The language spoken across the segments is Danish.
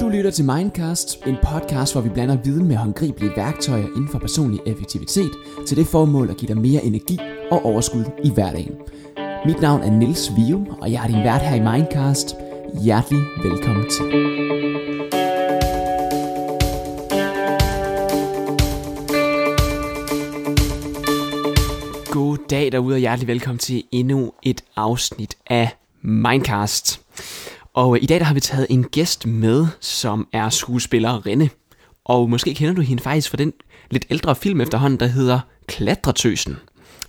Du lytter til Mindcast, en podcast, hvor vi blander viden med håndgribelige værktøjer inden for personlig effektivitet til det formål at give dig mere energi og overskud i hverdagen. Mit navn er Nils Vium, og jeg er din vært her i Mindcast. Hjertelig velkommen til. Goddag derude, og hjertelig velkommen til endnu et afsnit af Mindcast. Og øh, i dag der har vi taget en gæst med, som er skuespiller Renne. Og måske kender du hende faktisk fra den lidt ældre film efterhånden, der hedder Klatretøsen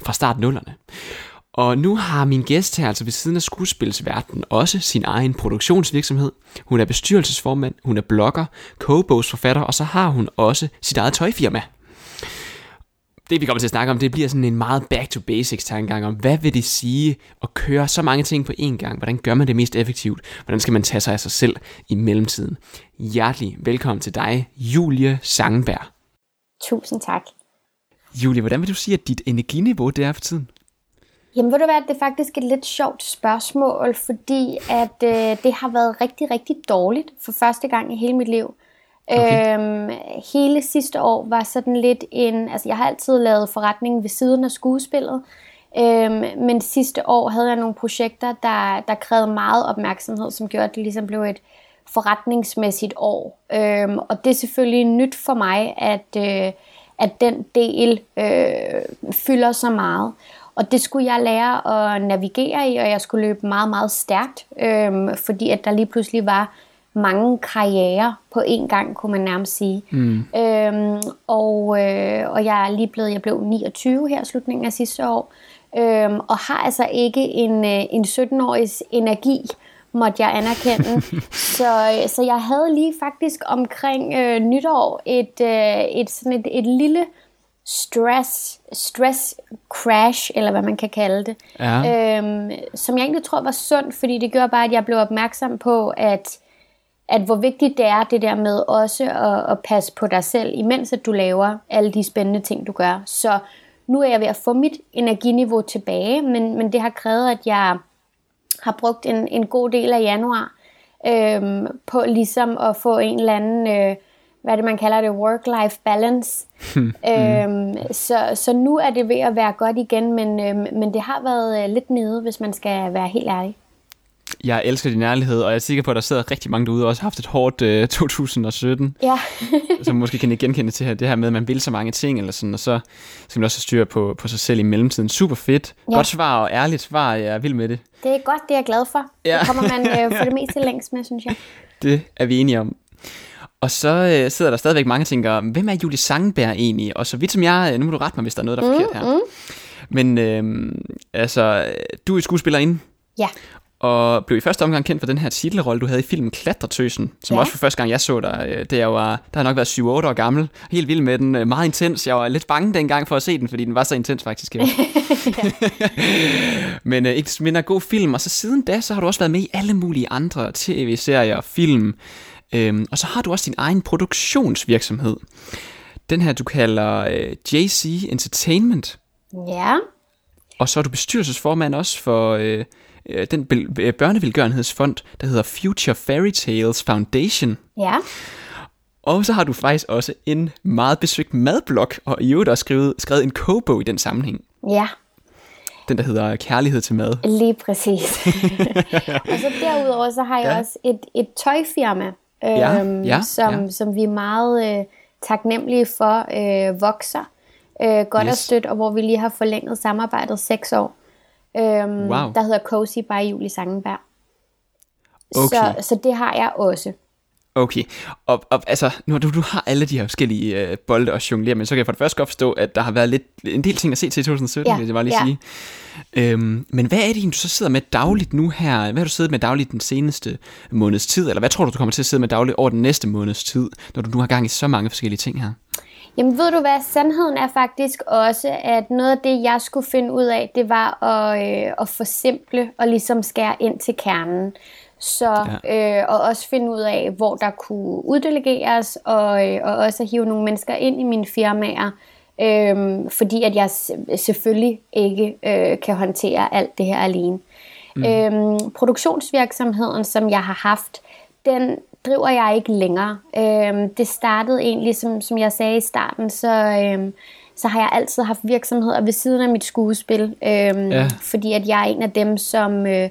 fra start nullerne. Og nu har min gæst her, altså ved siden af skuespilsverdenen, også sin egen produktionsvirksomhed. Hun er bestyrelsesformand, hun er blogger, kogebogsforfatter, og så har hun også sit eget tøjfirma. Det vi kommer til at snakke om, det bliver sådan en meget back to basics tankegang om, hvad vil det sige at køre så mange ting på én gang? Hvordan gør man det mest effektivt? Hvordan skal man tage sig af sig selv i mellemtiden? Hjertelig velkommen til dig, Julie Sangenberg. Tusind tak. Julie, hvordan vil du sige, at dit energiniveau det er for tiden? Jamen ved du hvad, det er faktisk et lidt sjovt spørgsmål, fordi at øh, det har været rigtig, rigtig dårligt for første gang i hele mit liv. Okay. Øhm, hele sidste år var sådan lidt en, altså jeg har altid lavet forretningen ved siden af skuespillet, øhm, men sidste år havde jeg nogle projekter, der, der krævede meget opmærksomhed, som gjorde, at det ligesom blev et forretningsmæssigt år. Øhm, og det er selvfølgelig nyt for mig, at, øh, at den del øh, fylder så meget. Og det skulle jeg lære at navigere i, og jeg skulle løbe meget, meget stærkt, øhm, fordi at der lige pludselig var mange karriere på én gang, kunne man nærmest sige. Mm. Øhm, og, øh, og jeg er lige blevet, jeg blev 29 her i slutningen af sidste år, øhm, og har altså ikke en, øh, en 17-årigs energi, måtte jeg anerkende. så, så jeg havde lige faktisk omkring øh, nytår et, øh, et, sådan et, et lille stress, stress crash, eller hvad man kan kalde det, ja. øhm, som jeg egentlig tror var sundt, fordi det gør bare, at jeg blev opmærksom på, at at hvor vigtigt det er det der med også at, at passe på dig selv, imens at du laver alle de spændende ting, du gør. Så nu er jeg ved at få mit energiniveau tilbage, men, men det har krævet, at jeg har brugt en, en god del af januar øhm, på ligesom at få en eller anden, øh, hvad det man kalder det, work-life balance. Hmm. øhm, så, så nu er det ved at være godt igen, men, øh, men det har været øh, lidt nede, hvis man skal være helt ærlig jeg elsker din ærlighed, og jeg er sikker på, at der sidder rigtig mange derude, og også har haft et hårdt uh, 2017. Ja. som måske kan genkende til her, det her med, at man vil så mange ting, eller sådan, og så skal man også styre på, på sig selv i mellemtiden. Super fedt. Ja. Godt svar og ærligt svar, jeg er vild med det. Det er godt, det er jeg glad for. Ja. Det kommer man uh, for det meste længst med, synes jeg. Det er vi enige om. Og så øh, sidder der stadigvæk mange, og tænker, hvem er Julie Sangenberg egentlig? Og så vidt som jeg, nu må du rette mig, hvis der er noget, der er forkert her. Mm, mm. Men øh, altså, du er skuespillerinde. Ja og blev i første omgang kendt for den her titelrolle, du havde i filmen Klatretøsen, som ja. også for første gang jeg så dig, øh, det jeg var, der har nok været 7-8 år gammel, helt vild med den, øh, meget intens, jeg var lidt bange dengang for at se den, fordi den var så intens faktisk. Men øh, ikke mindre god film, og så siden da, så har du også været med i alle mulige andre tv-serier og film, øhm, og så har du også din egen produktionsvirksomhed. Den her, du kalder øh, JC Entertainment. Ja. Og så er du bestyrelsesformand også for... Øh, øh, den øh, børnevelgørenhedsfond, der hedder Future Fairy Tales Foundation. Ja. Og så har du faktisk også en meget besøgt madblog, og i øvrigt også skrevet, skrevet en kogebog i den sammenhæng. Ja. Den, der hedder Kærlighed til mad. Lige præcis. og så derudover, så har jeg ja. også et, et tøjfirma, øhm, ja, ja, som, ja. som vi er meget øh, taknemmelige for øh, vokser øh, godt yes. og stødt, og hvor vi lige har forlænget samarbejdet seks år øhm, wow. der hedder Cozy by Julie Sangenberg. Okay. Så, så det har jeg også. Okay, og, og altså, nu du, du har alle de her forskellige øh, bolde og jonglere, men så kan jeg for det første godt forstå, at der har været lidt, en del ting at se til i 2017, ja, vil jeg bare lige ja. sige. Øhm, men hvad er det du så sidder med dagligt nu her? Hvad har du siddet med dagligt den seneste måneds tid, eller hvad tror du, du kommer til at sidde med dagligt over den næste måneds tid, når du nu har gang i så mange forskellige ting her? Jamen ved du hvad, sandheden er faktisk også, at noget af det, jeg skulle finde ud af, det var at, øh, at forsimple og ligesom skære ind til kernen. Så, ja. øh, og også finde ud af, hvor der kunne uddelegeres, og, øh, og også at hive nogle mennesker ind i mine firmaer, øh, fordi at jeg selvfølgelig ikke øh, kan håndtere alt det her alene. Mm. Øhm, produktionsvirksomheden, som jeg har haft, den driver jeg ikke længere. Øhm, det startede egentlig, som, som jeg sagde i starten, så, øhm, så har jeg altid haft virksomheder ved siden af mit skuespil. Øhm, ja. Fordi at jeg er en af dem, som, øh,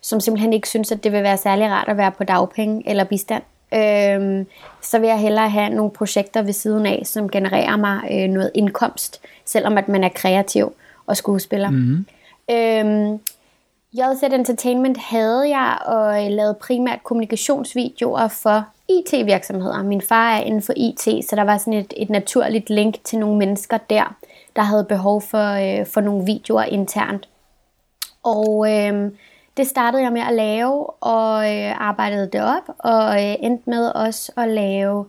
som simpelthen ikke synes, at det vil være særlig rart at være på dagpenge eller bistand. Øhm, så vil jeg hellere have nogle projekter ved siden af, som genererer mig øh, noget indkomst, selvom at man er kreativ og skuespiller. Mm-hmm. Øhm, JZ Entertainment havde jeg og lavede primært kommunikationsvideoer for IT-virksomheder. Min far er inden for IT, så der var sådan et, et naturligt link til nogle mennesker der, der havde behov for, øh, for nogle videoer internt. Og øh, det startede jeg med at lave, og øh, arbejdede det op, og øh, endte med også at lave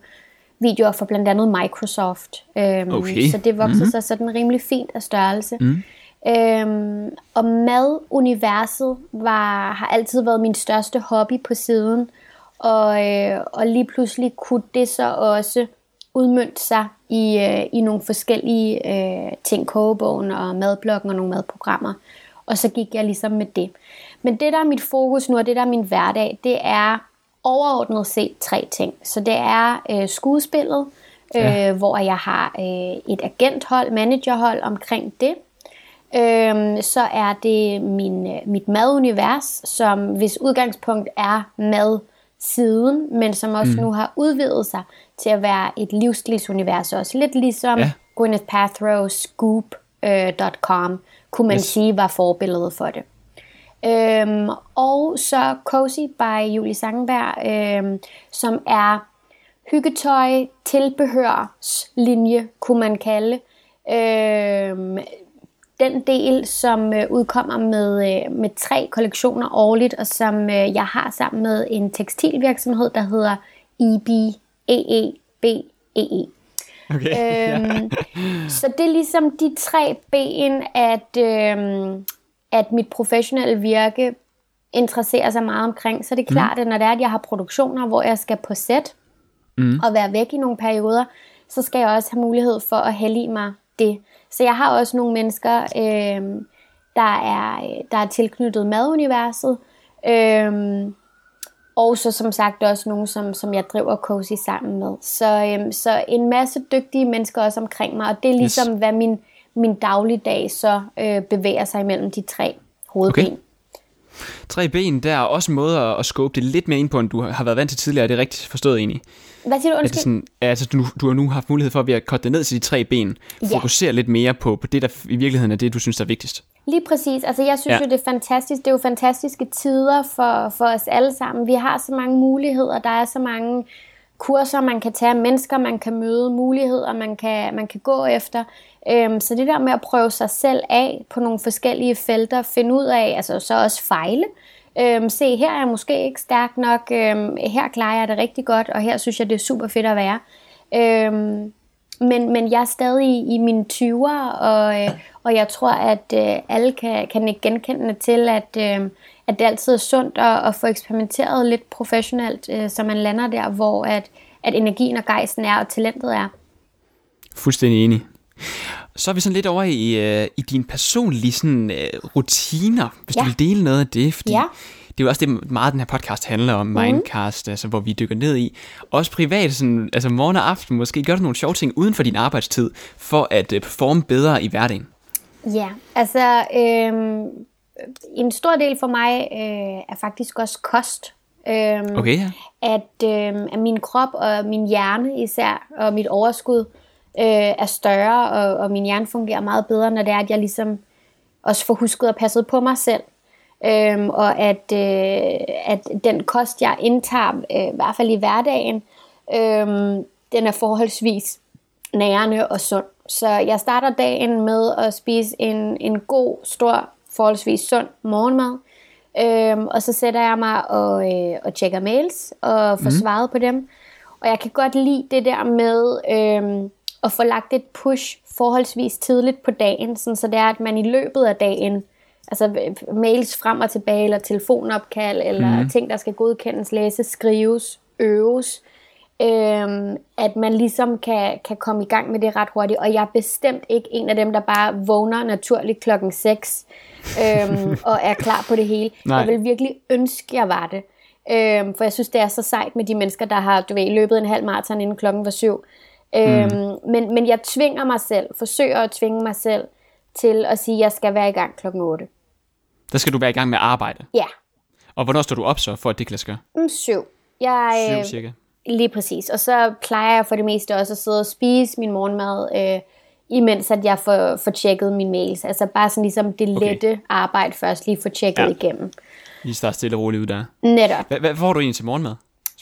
videoer for blandt andet Microsoft. Øhm, okay. Så det voksede mm-hmm. sig sådan rimelig fint af størrelse. Mm. Øhm, og maduniverset var, har altid været min største hobby på siden. Og, øh, og lige pludselig kunne det så også udmyndte sig i, øh, i nogle forskellige øh, ting, kogebogen og madbloggen og nogle madprogrammer. Og så gik jeg ligesom med det. Men det, der er mit fokus nu, og det, der er min hverdag, det er overordnet set tre ting. Så det er øh, skuespillet, øh, ja. hvor jeg har øh, et agenthold, managerhold omkring det. Øhm, så er det min, øh, mit madunivers, som hvis udgangspunkt er mad siden, men som også mm. nu har udvidet sig til at være et livsstilsunivers også. Lidt ligesom ja. Gwyneth Paltrow Scoop.com, øh, kunne man yes. sige var forbilledet for det. Øhm, og så Cozy by Julie Sangenberg, øhm, som er hyggetøj, tilbehørslinje, kunne man kalde. Øhm, den del, som øh, udkommer med, øh, med tre kollektioner årligt, og som øh, jeg har sammen med en tekstilvirksomhed, der hedder EB, E-E-B-E-E. Okay, øhm, så det er ligesom de tre ben, at, øhm, at mit professionelle virke interesserer sig meget omkring. Så det er klart, mm. at når det er, at jeg har produktioner, hvor jeg skal på sæt mm. og være væk i nogle perioder, så skal jeg også have mulighed for at hælde mig det. Så jeg har også nogle mennesker, øh, der, er, der er tilknyttet maduniverset. Øh, og så som sagt også nogle, som, som jeg driver Cozy sammen med. Så, øh, så en masse dygtige mennesker også omkring mig, og det er ligesom, yes. hvad min, min dagligdag så øh, bevæger sig imellem de tre hovedben. Okay. Tre ben, der er også en måde at, at skubbe det lidt mere ind på, end du har været vant til tidligere. Er det rigtigt forstået egentlig? Hvad siger du, undskyld? Er det sådan, altså, du, du har nu haft mulighed for at korte det ned til de tre ben. Ja. Fokusere lidt mere på, på det, der i virkeligheden er det, du synes er vigtigst. Lige præcis. Altså, jeg synes ja. jo, det er fantastisk. Det er jo fantastiske tider for, for os alle sammen. Vi har så mange muligheder. Der er så mange kurser, man kan tage, mennesker, man kan møde, muligheder, man kan, man kan gå efter. Øhm, så det der med at prøve sig selv af på nogle forskellige felter, finde ud af, altså så også fejle, øhm, se her er jeg måske ikke stærk nok, øhm, her klarer jeg det rigtig godt, og her synes jeg, det er super fedt at være. Øhm, men, men jeg er stadig i mine 20'er, og, øh, og jeg tror, at øh, alle kan, kan ikke genkende til, at, øh, at det altid er sundt at, at få eksperimenteret lidt professionelt, øh, så man lander der, hvor at, at energien og gejsten er, og talentet er. Fuldstændig enig. Så er vi sådan lidt over i, øh, i dine personlige sådan, øh, rutiner, hvis ja. du vil dele noget af det, fordi ja. det er jo også det, meget den her podcast handler om, mm. Mindcast, altså, hvor vi dykker ned i. Også privat, sådan, altså morgen og aften, måske gør du nogle sjove ting uden for din arbejdstid, for at øh, performe bedre i hverdagen. Ja, altså øh, en stor del for mig øh, er faktisk også kost. Øh, okay, ja. At, øh, at min krop og min hjerne især, og mit overskud, øh, er større, og, og min hjerne fungerer meget bedre, når det er, at jeg ligesom også får husket at passe på mig selv. Øhm, og at, øh, at den kost, jeg indtager, øh, i hvert fald i hverdagen, øh, den er forholdsvis nærende og sund. Så jeg starter dagen med at spise en, en god, stor, forholdsvis sund morgenmad. Øhm, og så sætter jeg mig og, øh, og tjekker mails og får mm. svaret på dem. Og jeg kan godt lide det der med, øh, at få lagt et push forholdsvis tidligt på dagen, sådan så det er, at man i løbet af dagen, altså mails frem og tilbage, eller telefonopkald, eller mm. ting, der skal godkendes, læses, skrives, øves, Øhm, at man ligesom kan, kan komme i gang med det ret hurtigt. Og jeg er bestemt ikke en af dem, der bare vågner naturligt klokken 6 øhm, og er klar på det hele. Nej. Jeg vil virkelig ønske, jeg var det. Øhm, for jeg synes, det er så sejt med de mennesker, der har du ved, løbet en halv maraton inden klokken var syv. Øhm, mm. men, men jeg tvinger mig selv, forsøger at tvinge mig selv til at sige, at jeg skal være i gang klokken 8. Der skal du være i gang med arbejde? Ja. Og hvornår står du op så, for at det kan lade sig gøre? Mm, syv. Jeg, syv cirka? Lige præcis. Og så plejer jeg for det meste også at sidde og spise min morgenmad, øh, imens at jeg får, får tjekket mine mails. Altså bare sådan ligesom det lette okay. arbejde først, lige få tjekket ja. igennem. Lige starte stille og roligt ud der. Netop. Hvad får du egentlig til morgenmad?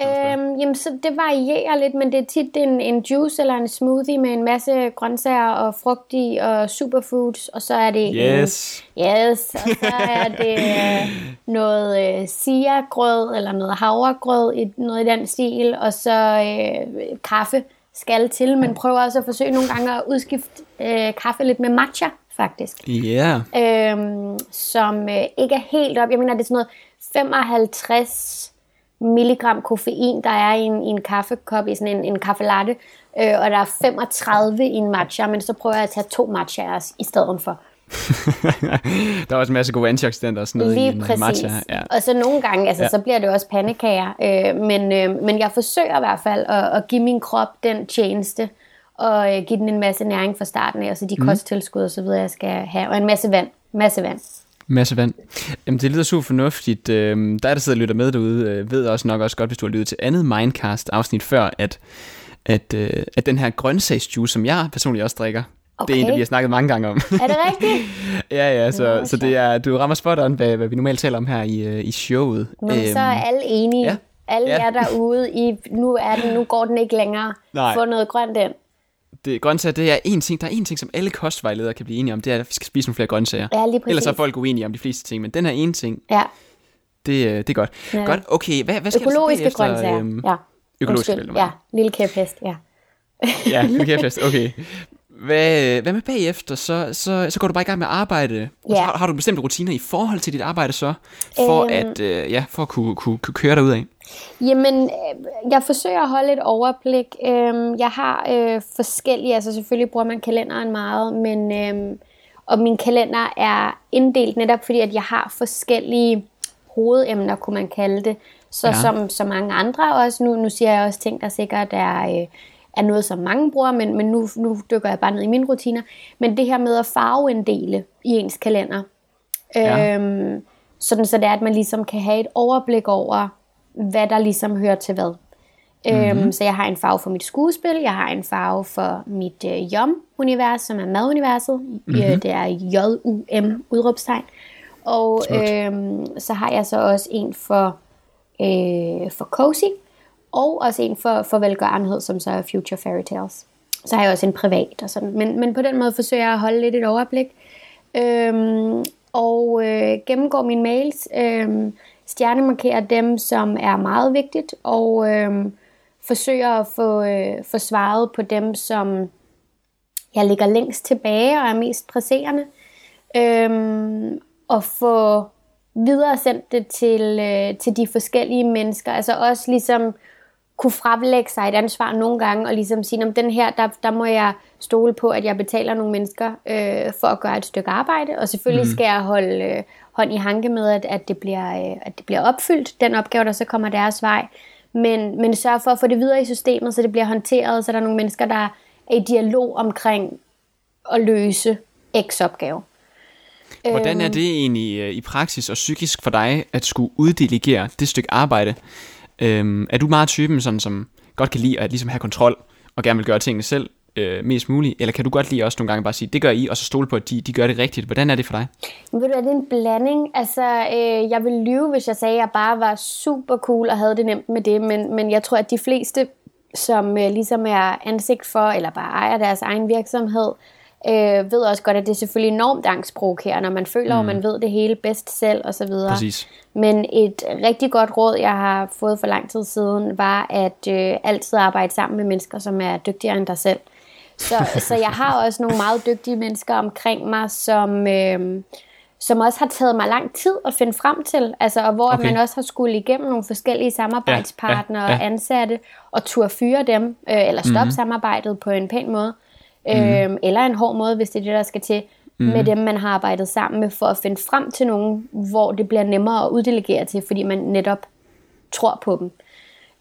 Øhm, jamen, så det varierer lidt, men det er tit en, en juice eller en smoothie med en masse grøntsager og frugt i og superfoods, og så er det yes. en, yes, og så er det øh, noget øh, sia-grød eller noget havregrød, i, noget i den stil, og så øh, kaffe skal til, men prøver også at forsøge nogle gange at udskifte øh, kaffe lidt med matcha, faktisk. Ja. Yeah. Øhm, som øh, ikke er helt op, jeg mener, det er sådan noget 55 milligram koffein, der er i en, i en kaffekop, i sådan en, en kaffe latte, øh, og der er 35 i en matcha, men så prøver jeg at tage to matchaer i stedet for. der er også en masse gode antioxidanter og sådan noget Lige i en præcis. matcha. Ja. Og så nogle gange, altså, ja. så bliver det også pandekager, øh, men, øh, men jeg forsøger i hvert fald at, at give min krop den tjeneste, og øh, give den en masse næring fra starten af, og så de mm. kosttilskud og så videre, jeg skal have, og en masse vand. Masse vand. Masse vand. Jamen, det lyder super fornuftigt. Øhm, der, der sidder og lytter med derude, øh, ved også nok også godt, hvis du har lyttet til andet Mindcast-afsnit før, at, at, øh, at den her grøntsagsjuice, som jeg personligt også drikker, okay. det er en, der vi har snakket mange gange om. Er det rigtigt? ja, ja, så, Nå, så det er, du rammer spot on, hvad, hvad vi normalt taler om her i, øh, i showet. Nå, øhm, så er alle enige. Ja. Alle ja. er derude i, nu, er den, nu går den ikke længere. Nej. Få noget grønt ind det, grøntsager, det er en ting, der er en ting, som alle kostvejledere kan blive enige om, det er, at vi skal spise nogle flere grøntsager. Ja, lige præcis. Ellers er folk uenige om de fleste ting, men den her ene ting, ja. det, øh, det er godt. Ja. Godt, okay, hvad, hvad skal Økologiske der så grøntsager, øhm, ja. Økologiske, Undskyld, ja, lille kæphest, ja. ja, lille kæphest, okay. Hvad, hvad med bagefter? Så, så, så går du bare i gang med at arbejde. Og så har, har du bestemte rutiner i forhold til dit arbejde så, for, øhm, at, øh, ja, for at kunne, kunne, kunne køre dig ud af? Jamen, øh, jeg forsøger at holde et overblik. Øhm, jeg har øh, forskellige, altså selvfølgelig bruger man kalenderen meget, men øh, og min kalender er inddelt netop fordi, at jeg har forskellige hovedemner, kunne man kalde det. Så ja. som så mange andre også, nu, nu siger jeg også ting, der sikkert er... Øh, er noget, som mange bruger, men, men nu, nu dykker jeg bare ned i mine rutiner. Men det her med at farveinddele i ens kalender. Ja. Øhm, sådan så det er, at man ligesom kan have et overblik over, hvad der ligesom hører til hvad. Mm-hmm. Øhm, så jeg har en farve for mit skuespil, jeg har en farve for mit øh, YUM-univers, som er maduniverset. Mm-hmm. Øh, det er J-U-M, udråbstegn. Og øhm, så har jeg så også en for, øh, for Cozy, og også en for, for velgørenhed, som så er Future Fairy Tales. Så har jeg også en privat og sådan. Men, men på den måde forsøger jeg at holde lidt et overblik. Øhm, og øh, gennemgår mine mails. Øhm, stjernemarkerer dem, som er meget vigtigt. Og øhm, forsøger at få, øh, få svaret på dem, som jeg ligger længst tilbage og er mest presserende. Øhm, og få videre sendt det til, øh, til de forskellige mennesker. Altså også ligesom kunne fremlægge sig et ansvar nogle gange, og ligesom sige, om den her, der, der må jeg stole på, at jeg betaler nogle mennesker øh, for at gøre et stykke arbejde, og selvfølgelig mm. skal jeg holde øh, hånd i hanke med, at, at, det bliver, øh, at det bliver opfyldt, den opgave, der så kommer deres vej, men, men sørge for at få det videre i systemet, så det bliver håndteret, så der er nogle mennesker, der er i dialog omkring at løse X-opgave. Hvordan er øhm. det egentlig øh, i praksis og psykisk for dig, at skulle uddelegere det stykke arbejde, Øhm, er du meget typen, sådan, som godt kan lide at ligesom have kontrol, og gerne vil gøre tingene selv øh, mest muligt? Eller kan du godt lide også nogle gange bare sige, det gør I, og så stole på, at de, de gør det rigtigt? Hvordan er det for dig? Ved du, er det en blanding? Altså, øh, jeg vil lyve, hvis jeg sagde, at jeg bare var super cool og havde det nemt med det, men, men jeg tror, at de fleste, som øh, ligesom er ansigt for, eller bare ejer deres egen virksomhed, øh, ved også godt, at det er selvfølgelig enormt angstprovokerende, når man føler, mm. at man ved det hele bedst selv og så videre. Præcis. Men et rigtig godt råd, jeg har fået for lang tid siden, var at øh, altid arbejde sammen med mennesker, som er dygtigere end dig selv. Så, så jeg har også nogle meget dygtige mennesker omkring mig, som, øh, som også har taget mig lang tid at finde frem til, altså, og hvor okay. man også har skulle igennem nogle forskellige samarbejdspartnere ja, ja, ja. og ansatte, og turde fyre dem, øh, eller stoppe mm-hmm. samarbejdet på en pæn måde, øh, mm-hmm. eller en hård måde, hvis det er det, der skal til, mm-hmm. med dem, man har arbejdet sammen med, for at finde frem til nogen, hvor det bliver nemmere at uddelegere til, fordi man netop tror på dem.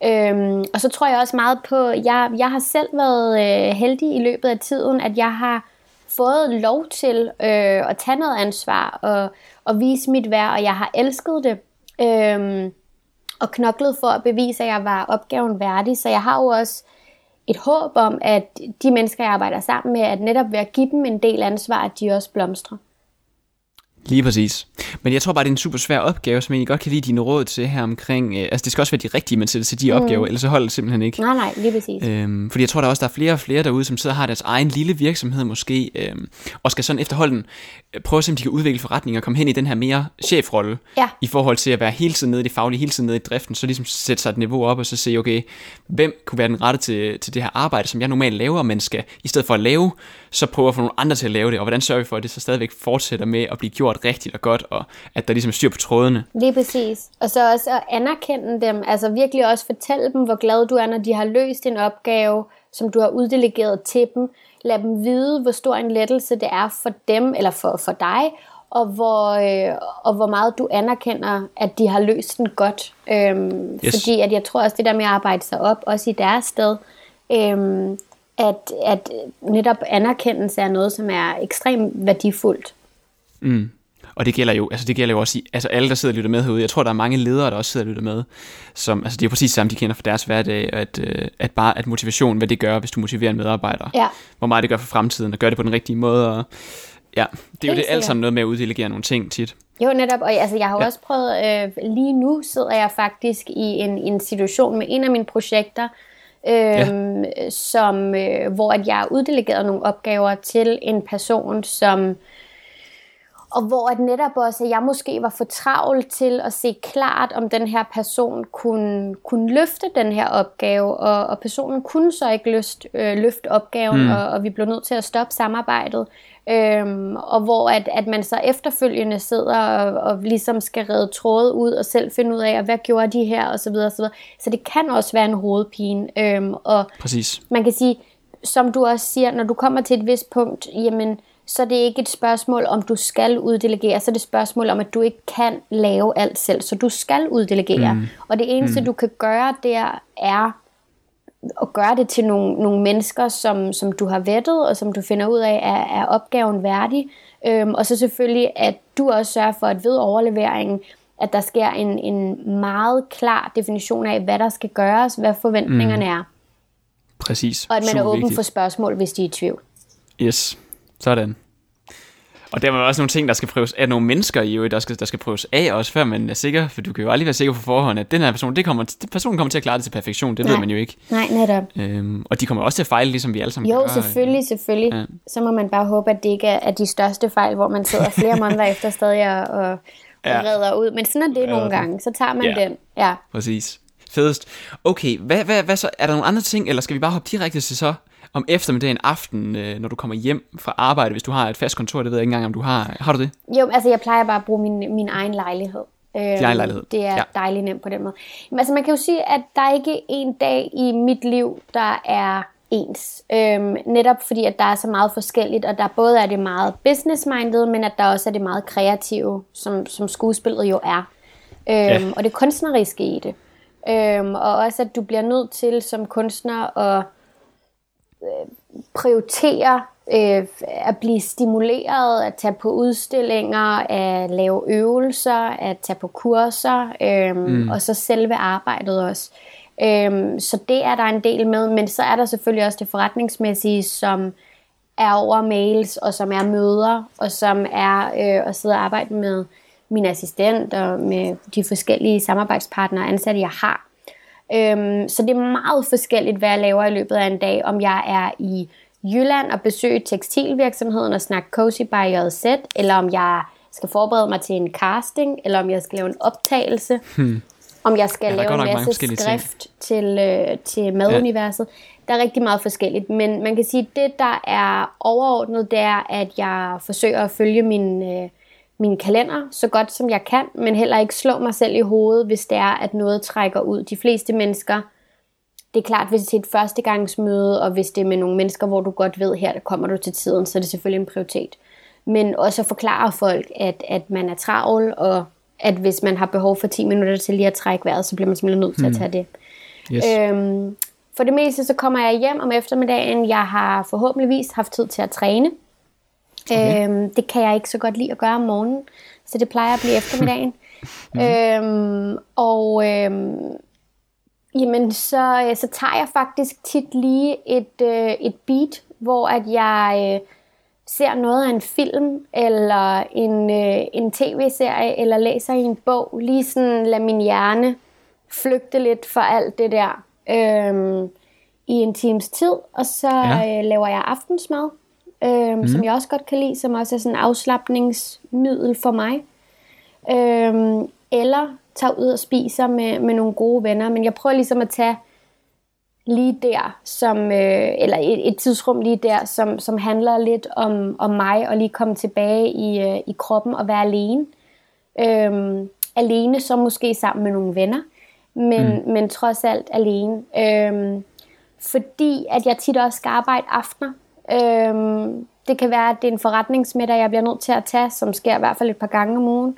Øhm, og så tror jeg også meget på, jeg, jeg har selv været øh, heldig i løbet af tiden, at jeg har fået lov til øh, at tage noget ansvar og, og vise mit værd, og jeg har elsket det. Øh, og knoklet for at bevise, at jeg var opgaven værdig. Så jeg har jo også et håb om, at de mennesker, jeg arbejder sammen med, at netop ved at give dem en del ansvar, at de også blomstrer. Lige præcis. Men jeg tror bare, det er en super svær opgave, som jeg egentlig godt kan lide dine råd til her omkring. Øh, altså, det skal også være de rigtige, man sætter til de mm. opgaver, ellers så holder det simpelthen ikke. Nej, nej, lige præcis. Øhm, fordi jeg tror der også, der er flere og flere derude, som sidder og har deres egen lille virksomhed måske, øhm, og skal sådan efterhånden øh, prøve at se, om de kan udvikle forretninger og komme hen i den her mere chefrolle, ja. i forhold til at være hele tiden nede i det faglige, hele tiden nede i driften, så ligesom sætte sig et niveau op og så se, okay, hvem kunne være den rette til, til det her arbejde, som jeg normalt laver, men skal i stedet for at lave, så prøve at få nogle andre til at lave det, og hvordan sørger vi for, at det så stadigvæk fortsætter med at blive gjort rigtigt og godt, og at der ligesom er styr på trådene. Lige præcis. Og så også at anerkende dem, altså virkelig også fortælle dem, hvor glad du er, når de har løst en opgave, som du har uddelegeret til dem. Lad dem vide, hvor stor en lettelse det er for dem, eller for, for dig, og hvor, øh, og hvor meget du anerkender, at de har løst den godt. Øhm, yes. Fordi at jeg tror også, det der med at arbejde sig op, også i deres sted, øhm, at, at netop anerkendelse er noget, som er ekstremt værdifuldt. Mm. Og det gælder jo, altså det gælder jo også i, altså alle, der sidder og lytter med herude. Jeg tror, der er mange ledere, der også sidder og lytter med. Som, altså det er jo præcis samme, de kender fra deres hverdag, at, øh, at bare at motivation, hvad det gør, hvis du motiverer en medarbejder. Ja. Hvor meget det gør for fremtiden, og gør det på den rigtige måde. Og, ja, det er jo det alt sammen noget med at uddelegere nogle ting tit. Jo, netop. Og altså, jeg har ja. også prøvet, øh, lige nu sidder jeg faktisk i en, en situation med en af mine projekter, øh, ja. som, øh, hvor at jeg har uddelegeret nogle opgaver til en person, som og hvor at netop også, at jeg måske var for travl til at se klart, om den her person kunne, kunne løfte den her opgave, og, og personen kunne så ikke løst, øh, løfte opgaven, mm. og, og vi blev nødt til at stoppe samarbejdet. Øhm, og hvor at, at man så efterfølgende sidder og, og ligesom skal redde tråde ud og selv finde ud af, hvad gjorde de her, og så videre, og så videre. Så det kan også være en hovedpine. Øhm, og Præcis. Man kan sige, som du også siger, når du kommer til et vist punkt, jamen, så er det ikke et spørgsmål, om du skal uddelegere, så er det et spørgsmål om, at du ikke kan lave alt selv, så du skal uddelegere. Mm. Og det eneste, mm. du kan gøre der, er at gøre det til nogle, nogle mennesker, som, som du har vettet, og som du finder ud af, er, er opgaven værdig. Øhm, og så selvfølgelig, at du også sørger for, at ved overleveringen, at der sker en, en meget klar definition af, hvad der skal gøres, hvad forventningerne mm. er. Præcis. Og at man Super er åben vigtigt. for spørgsmål, hvis de er i tvivl. Yes. Sådan. Og der er også nogle ting, der skal prøves af nogle mennesker i øvrigt, der skal, der skal prøves af også, før man er sikker, for du kan jo aldrig være sikker på forhånd, at den her person, det kommer, det personen kommer til at klare det til perfektion, det Nej. ved man jo ikke. Nej, netop. Øhm, og de kommer også til at fejle, ligesom vi alle sammen Jo, gør. selvfølgelig, selvfølgelig. Ja. Så må man bare håbe, at det ikke er de største fejl, hvor man sidder flere måneder efter stadig og, og ja. redder ud. Men sådan er det ja, nogle gange, så tager man ja. den. Ja, præcis. Fedest. Okay, hvad, hvad, hvad så? Er der nogle andre ting, eller skal vi bare hoppe direkte til så om eftermiddagen, aften, øh, når du kommer hjem fra arbejde, hvis du har et fast kontor, det ved jeg ikke engang, om du har. Har du det? Jo, altså jeg plejer bare at bruge min, min egen lejlighed. Din egen lejlighed. Det er ja. dejligt nemt på den måde. Men altså man kan jo sige, at der er ikke en dag i mit liv, der er ens. Øhm, netop fordi, at der er så meget forskelligt, og der både er det meget business-minded, men at der også er det meget kreative, som, som skuespillet jo er. Øhm, ja. Og det kunstneriske i det. Øhm, og også, at du bliver nødt til som kunstner at prioritere øh, at blive stimuleret, at tage på udstillinger, at lave øvelser, at tage på kurser, øh, mm. og så selve arbejdet også. Øh, så det er der en del med, men så er der selvfølgelig også det forretningsmæssige, som er over mails, og som er møder, og som er øh, at sidde og arbejde med min assistent og med de forskellige samarbejdspartnere ansatte, jeg har. Øhm, så det er meget forskelligt, hvad jeg laver i løbet af en dag, om jeg er i Jylland og besøger tekstilvirksomheden og snakke Cozy by JZ, eller om jeg skal forberede mig til en casting, eller om jeg skal lave en optagelse, hmm. om jeg skal ja, lave en masse skrift ting. til, øh, til maduniverset. Ja. Der er rigtig meget forskelligt, men man kan sige, at det, der er overordnet, det er, at jeg forsøger at følge min, øh, min kalender så godt som jeg kan, men heller ikke slå mig selv i hovedet, hvis det er, at noget trækker ud. De fleste mennesker, det er klart, hvis det er et førstegangsmøde, og hvis det er med nogle mennesker, hvor du godt ved, her kommer du til tiden, så er det selvfølgelig en prioritet. Men også at forklare folk, at, at man er travl, og at hvis man har behov for 10 minutter til lige at trække vejret, så bliver man simpelthen nødt til hmm. at tage det. Yes. Øhm, for det meste så kommer jeg hjem om eftermiddagen. Jeg har forhåbentligvis haft tid til at træne. Okay. Øhm, det kan jeg ikke så godt lide at gøre om morgenen, så det plejer at blive eftermiddagen. mm. øhm, og øhm, jamen, så, så tager jeg faktisk tit lige et, øh, et beat, hvor at jeg øh, ser noget af en film, eller en, øh, en tv-serie, eller læser i en bog. Lige sådan lad min hjerne flygte lidt for alt det der øhm, i en times tid. Og så ja. øh, laver jeg aftensmad øh, mm. som jeg også godt kan lide, som også er sådan en afslappningsmiddel for mig. Øh, eller tager ud og spiser med, med nogle gode venner, men jeg prøver ligesom at tage lige der, som, øh, eller et, et tidsrum lige der, som, som handler lidt om, om mig, og lige komme tilbage i, øh, i kroppen og være alene. Øh, alene, så måske sammen med nogle venner, men, mm. men trods alt alene. Øh, fordi at jeg tit også skal arbejde aftener, Øhm, det kan være, at det er en forretningsmiddag, jeg bliver nødt til at tage, som sker i hvert fald et par gange om ugen.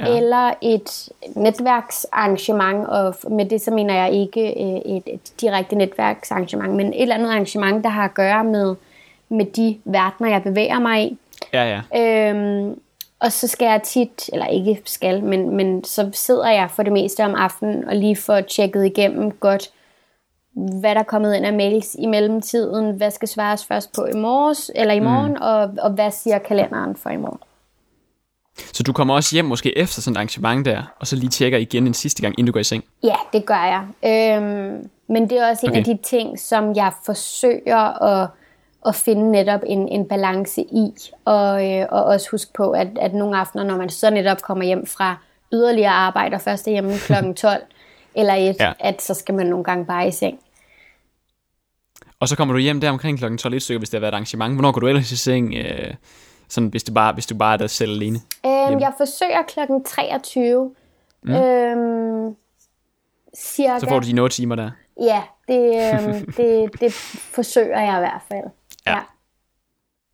Ja. Eller et netværksarrangement, og med det så mener jeg ikke øh, et, et direkte netværksarrangement, men et eller andet arrangement, der har at gøre med, med de verdener, jeg bevæger mig i. Ja, ja. Øhm, og så skal jeg tit, eller ikke skal, men, men så sidder jeg for det meste om aftenen og lige får tjekket igennem godt, hvad der er kommet ind af mails i mellemtiden, hvad skal svares først på i morges, eller i morgen, mm. og, og hvad siger kalenderen for i morgen. Så du kommer også hjem måske efter sådan et arrangement der, og så lige tjekker igen en sidste gang, inden du går i seng? Ja, det gør jeg. Øhm, men det er også en okay. af de ting, som jeg forsøger at, at finde netop en, en balance i, og, øh, og også huske på, at, at nogle aftener, når man så netop kommer hjem fra yderligere arbejde, og først er hjemme kl. 12, eller et, ja. at så skal man nogle gange bare i seng. Og så kommer du hjem der omkring klokken 12 stykker, hvis det har været et arrangement. Hvornår går du ellers i seng, øh, sådan, hvis, det bare, hvis du bare er der selv alene? Øhm, jeg forsøger klokken 23. Mm. Øhm, cirka. Så får du de 8 timer der? Ja, det, øhm, det, det forsøger jeg i hvert fald. Ja. ja.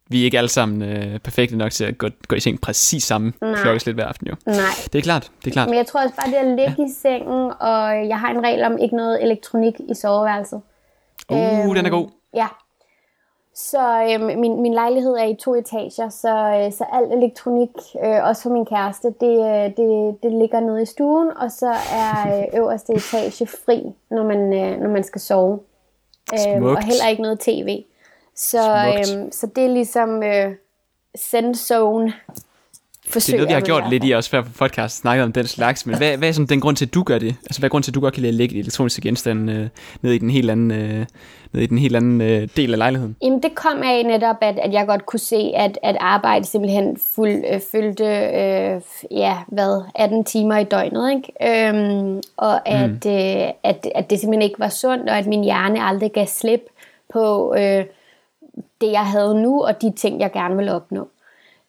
Vi er ikke alle sammen øh, perfekte nok til at gå, gå i seng præcis samme klokkeslæt hver aften jo. Nej. Det er klart, det er klart. Men jeg tror også bare, det at ligge ja. i sengen, og jeg har en regel om ikke noget elektronik i soveværelset. Uh, øhm, den er god. Ja. Så øh, min, min lejlighed er i to etager, så, øh, så alt elektronik, øh, også for min kæreste, det, øh, det, det ligger nede i stuen, og så er øh, øverste etage fri, når man, øh, når man skal sove. Øh, og heller ikke noget tv. Så, øh, så det er ligesom øh, send zone forsøger. Det er noget, vi har gjort lidt i også før på podcast, snakket om den slags, men hvad, hvad er sådan den grund til, at du gør det? Altså, hvad er grunden til, at du godt kan lide at lægge elektroniske genstande øh, ned i den helt anden, øh, ned i den helt anden øh, del af lejligheden? Jamen, det kom af netop, at, at jeg godt kunne se, at, at arbejde simpelthen fuld, øh, fyldte, øh, ja, hvad, 18 timer i døgnet, ikke? Øhm, og at, mm. øh, at, at det simpelthen ikke var sundt, og at min hjerne aldrig gav slip på øh, det, jeg havde nu, og de ting, jeg gerne ville opnå.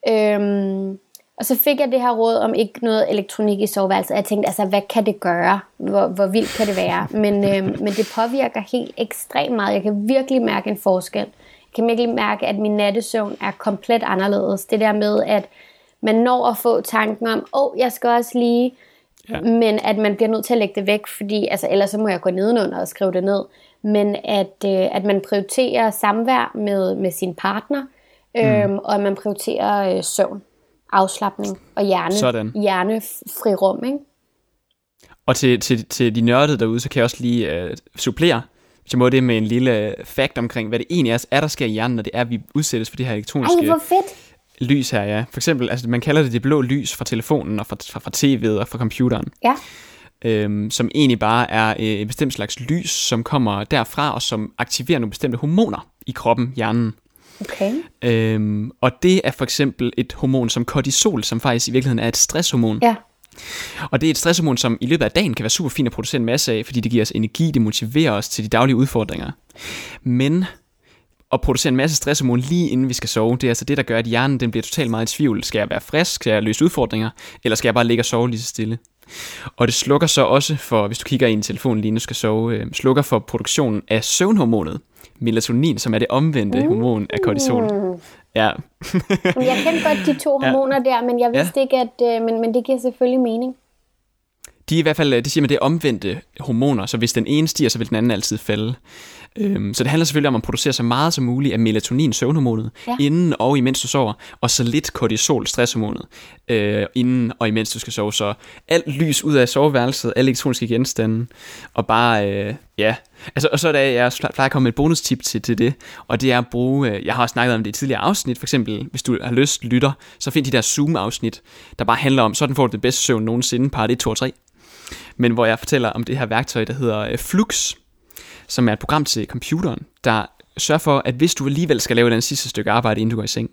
Øhm, og så fik jeg det her råd om ikke noget elektronik i soveværelset. Jeg tænkte, altså, hvad kan det gøre? Hvor, hvor vildt kan det være? Men, øh, men det påvirker helt ekstremt meget. Jeg kan virkelig mærke en forskel. Jeg kan virkelig mærke, at min nattesøvn er komplet anderledes. Det der med, at man når at få tanken om, åh, oh, jeg skal også lige... Ja. Men at man bliver nødt til at lægge det væk, fordi altså, ellers så må jeg gå nedenunder og skrive det ned. Men at, øh, at man prioriterer samvær med, med sin partner, øh, mm. og at man prioriterer øh, søvn afslappning og hjerne, Sådan. hjernefri rum. Ikke? Og til, til, til de nørdede derude, så kan jeg også lige uh, supplere, hvis jeg må det med en lille fact omkring, hvad det egentlig er, er der sker i hjernen, når det er, at vi udsættes for det her elektroniske Ej, hvor fedt. lys her. Ja. For eksempel, altså, man kalder det det blå lys fra telefonen og fra, fra, fra tv'et og fra computeren. Ja. Øhm, som egentlig bare er øh, et bestemt slags lys, som kommer derfra og som aktiverer nogle bestemte hormoner i kroppen, hjernen. Okay. Øhm, og det er for eksempel et hormon som kortisol, som faktisk i virkeligheden er et stresshormon. Ja. Og det er et stresshormon, som i løbet af dagen kan være super fint at producere en masse af, fordi det giver os energi, det motiverer os til de daglige udfordringer. Men at producere en masse stresshormon lige inden vi skal sove. Det er altså det, der gør, at hjernen den bliver totalt meget i tvivl. Skal jeg være frisk? Skal jeg løse udfordringer? Eller skal jeg bare ligge og sove lige så stille? Og det slukker så også for, hvis du kigger i en telefon lige nu skal sove, øh, slukker for produktionen af søvnhormonet, melatonin, som er det omvendte uh. hormon af kortisol. Ja. jeg kender godt de to hormoner ja. der, men jeg vidste ja. ikke, at øh, men, men det giver selvfølgelig mening. De er i hvert fald, det siger man, det er omvendte hormoner, så hvis den ene stiger, så vil den anden altid falde. Øhm, så det handler selvfølgelig om at producere så meget som muligt af melatonin, søvnhormonet, ja. inden og imens du sover, og så lidt kortisol, stresshormonet, øh, inden og imens du skal sove. Så alt lys ud af soveværelset, alle elektroniske genstande, og bare, øh, ja. Altså, og så er der, jeg plejer at komme med et bonustip til, til det, og det er at bruge, øh, jeg har også snakket om det i tidligere afsnit, for eksempel, hvis du har lyst, lytter, så find de der Zoom-afsnit, der bare handler om, sådan får du det bedste søvn nogensinde, part 1, 2 og 3 men hvor jeg fortæller om det her værktøj, der hedder øh, Flux, som er et program til computeren, der sørger for, at hvis du alligevel skal lave den sidste stykke arbejde, inden du går i seng,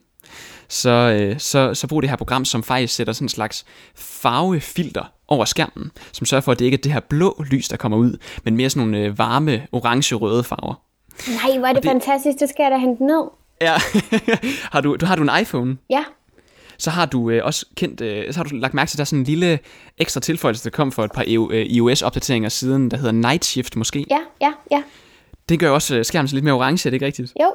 så, øh, så, så brug det her program, som faktisk sætter sådan en slags farvefilter over skærmen, som sørger for, at det ikke er det her blå lys, der kommer ud, men mere sådan nogle øh, varme, orange-røde farver. Nej, hvor er det, det fantastisk, det skal jeg da hente ned. Ja, har du, du har du en iPhone? Ja så har du øh, også kendt, øh, så har du lagt mærke til, at der er sådan en lille ekstra tilføjelse, der kom for et par øh, iOS-opdateringer siden, der hedder Night Shift måske. Ja, ja, ja. Det gør også øh, skærmen lidt mere orange, er det ikke rigtigt? Jo.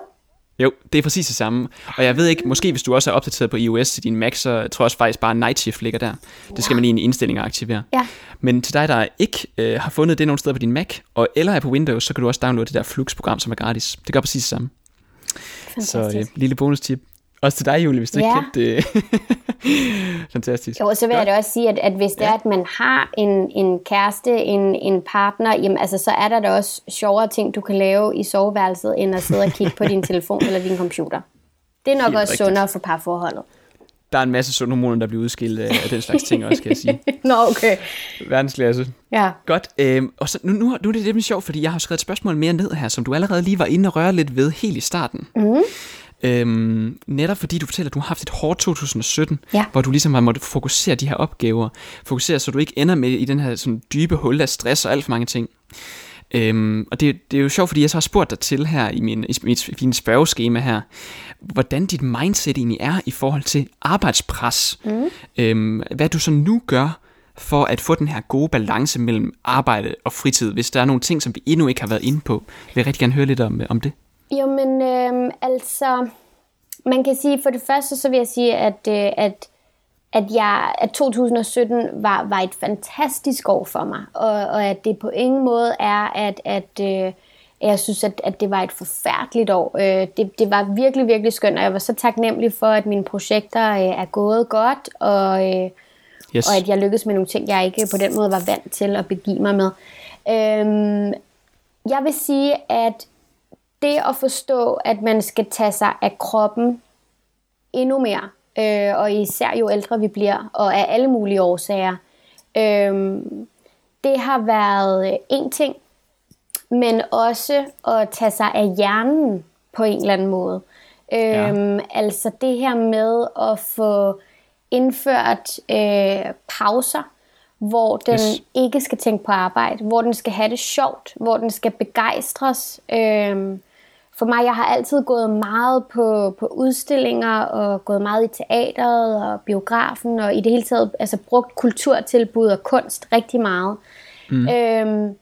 Jo, det er præcis det samme. Og jeg ved ikke, måske hvis du også er opdateret på iOS til din Mac, så tror jeg også faktisk bare, at Night Shift ligger der. Det skal man lige i en indstilling aktivere. Ja. Men til dig, der ikke øh, har fundet det nogen steder på din Mac, og eller er på Windows, så kan du også downloade det der Flux-program, som er gratis. Det gør præcis det samme. Fantastisk. Så øh, lille bonus-tip. Også til dig, Julie, hvis du ja. ikke kendte det. Fantastisk. Jo, og så vil Godt. jeg da også sige, at, at hvis det ja. er, at man har en, en kæreste, en, en partner, jamen, altså, så er der da også sjovere ting, du kan lave i soveværelset, end at sidde og kigge på din telefon eller din computer. Det er nok Helt også rigtigt. sundere for parforholdet. Der er en masse sundhormoner, der bliver udskilt af, af den slags ting også, kan jeg sige. Nå, okay. Verdensklasse. Ja. Godt. Øhm, og så, nu, nu, nu er det lidt sjovt, fordi jeg har skrevet et spørgsmål mere ned her, som du allerede lige var inde og røre lidt ved helt i starten. Mm. Øhm, netop fordi du fortæller, at du har haft et hårdt 2017, ja. hvor du ligesom har måttet fokusere de her opgaver. Fokusere, så du ikke ender med i den her sådan, dybe hul af stress og alt for mange ting. Øhm, og det, det er jo sjovt, fordi jeg så har spurgt dig til her i, min, i mit fine spørgeskema her, hvordan dit mindset egentlig er i forhold til arbejdspres. Mm. Øhm, hvad du så nu gør for at få den her gode balance mellem arbejde og fritid, hvis der er nogle ting, som vi endnu ikke har været inde på. Vil jeg rigtig gerne høre lidt om, om det. Jo, men øh, altså, man kan sige, for det første, så vil jeg sige, at, øh, at, at, jeg, at 2017 var, var et fantastisk år for mig, og, og at det på ingen måde er, at, at øh, jeg synes, at, at det var et forfærdeligt år. Øh, det, det var virkelig, virkelig skønt, og jeg var så taknemmelig for, at mine projekter øh, er gået godt, og, øh, yes. og at jeg lykkedes med nogle ting, jeg ikke på den måde var vant til at begive mig med. Øh, jeg vil sige, at det at forstå, at man skal tage sig af kroppen endnu mere, øh, og især jo ældre vi bliver, og af alle mulige årsager, øh, det har været en ting, men også at tage sig af hjernen på en eller anden måde. Ja. Øhm, altså det her med at få indført øh, pauser, hvor den yes. ikke skal tænke på arbejde, hvor den skal have det sjovt, hvor den skal begejstres. Øhm, for mig, jeg har altid gået meget på, på udstillinger og gået meget i teateret og biografen og i det hele taget altså brugt kulturtilbud og kunst rigtig meget. Mm. Øhm,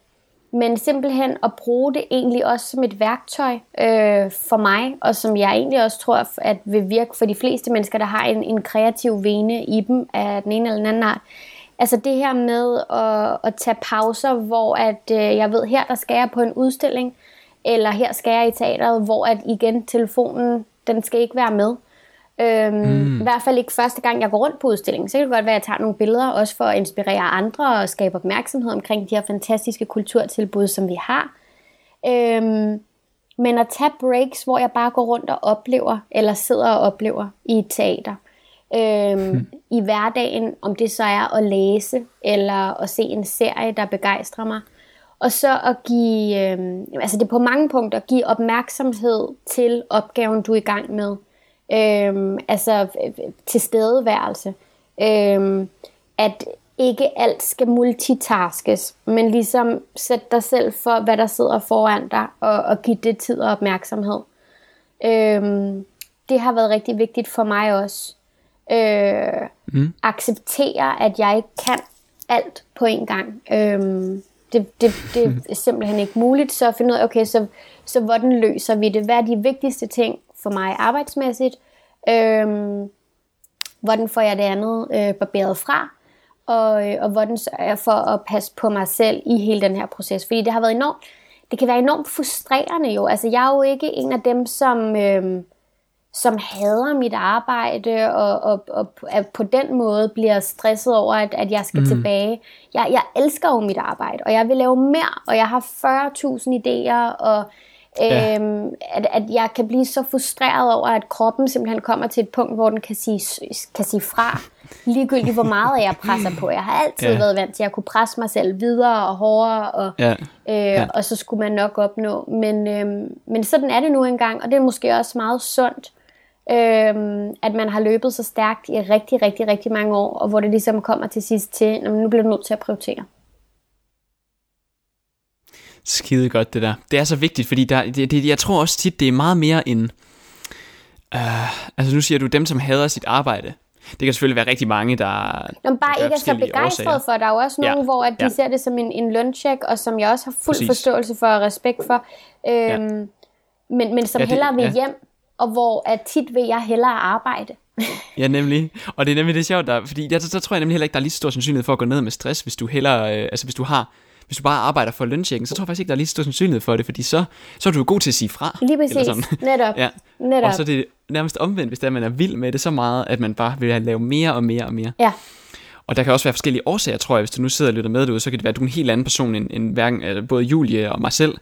men simpelthen at bruge det egentlig også som et værktøj øh, for mig, og som jeg egentlig også tror, at vil virke for de fleste mennesker, der har en, en kreativ vene i dem af den ene eller den anden art. Altså det her med at, at tage pauser, hvor at øh, jeg ved, her der skal jeg på en udstilling, eller her skal jeg i teateret, hvor at igen telefonen, den skal ikke være med. Øhm, mm. I hvert fald ikke første gang, jeg går rundt på udstillingen. Så kan det godt være, at jeg tager nogle billeder, også for at inspirere andre og skabe opmærksomhed omkring de her fantastiske kulturtilbud, som vi har. Øhm, men at tage breaks, hvor jeg bare går rundt og oplever, eller sidder og oplever i et teater. Øhm, mm. I hverdagen, om det så er at læse, eller at se en serie, der begejstrer mig. Og så at give, øh, altså det er på mange punkter, give opmærksomhed til opgaven, du er i gang med. Øh, altså til stedeværelse. Øh, at ikke alt skal multitaskes, men ligesom sætte dig selv for, hvad der sidder foran dig, og, og give det tid og opmærksomhed. Øhm, det har været rigtig vigtigt for mig også. Øh, mm. Acceptere, at jeg ikke kan alt på en gang. Øhm, det, det, det er simpelthen ikke muligt. Så at finde ud af, okay, så, så hvordan løser vi det? Hvad er de vigtigste ting for mig arbejdsmæssigt? Øhm, hvordan får jeg det andet øh, barberet fra? Og, øh, og hvordan sørger jeg for at passe på mig selv i hele den her proces? Fordi det har været enormt, det kan være enormt frustrerende jo. Altså jeg er jo ikke en af dem, som... Øh, som hader mit arbejde og, og, og, på den måde bliver stresset over, at, at jeg skal mm. tilbage. Jeg, jeg elsker jo mit arbejde, og jeg vil lave mere, og jeg har 40.000 idéer, og Ja. Øhm, at, at jeg kan blive så frustreret over, at kroppen simpelthen kommer til et punkt, hvor den kan sige, kan sige fra, ligegyldigt hvor meget jeg presser på. Jeg har altid ja. været vant til at kunne presse mig selv videre og hårdere, og, ja. Øh, ja. og så skulle man nok opnå. Men, øhm, men sådan er det nu engang, og det er måske også meget sundt, øhm, at man har løbet så stærkt i rigtig, rigtig, rigtig mange år, og hvor det ligesom kommer til sidst til, at nu bliver nødt til at prioritere. Skide godt det der. Det er så vigtigt, fordi der, det, det, jeg tror også tit, det er meget mere en... Uh, altså nu siger du, dem som hader sit arbejde, det kan selvfølgelig være rigtig mange, der... Når bare ikke er så begejstret for. Der er jo også nogen, ja. hvor at de ja. ser det som en, en løncheck, og som jeg også har fuld Præcis. forståelse for og respekt for. Øhm, ja. men, men som det, hellere vil ja. hjem, og hvor at tit vil jeg hellere arbejde. ja, nemlig. Og det er nemlig det sjovt, der, fordi der, der, tror jeg nemlig heller ikke, der er lige så stor sandsynlighed for at gå ned med stress, hvis du hellere, øh, altså hvis du har hvis du bare arbejder for løntjekken, så tror jeg faktisk ikke, der er lige så stor sandsynlighed for det, fordi så, så er du god til at sige fra. Lige præcis, eller sådan. netop. ja. netop. Og så er det nærmest omvendt, hvis det er, man er vild med det så meget, at man bare vil lave mere og mere og mere. Ja. Og der kan også være forskellige årsager, tror jeg. Hvis du nu sidder og lytter med derude, så kan det være, at du er en helt anden person end, end hverken, øh, både Julie og mig selv,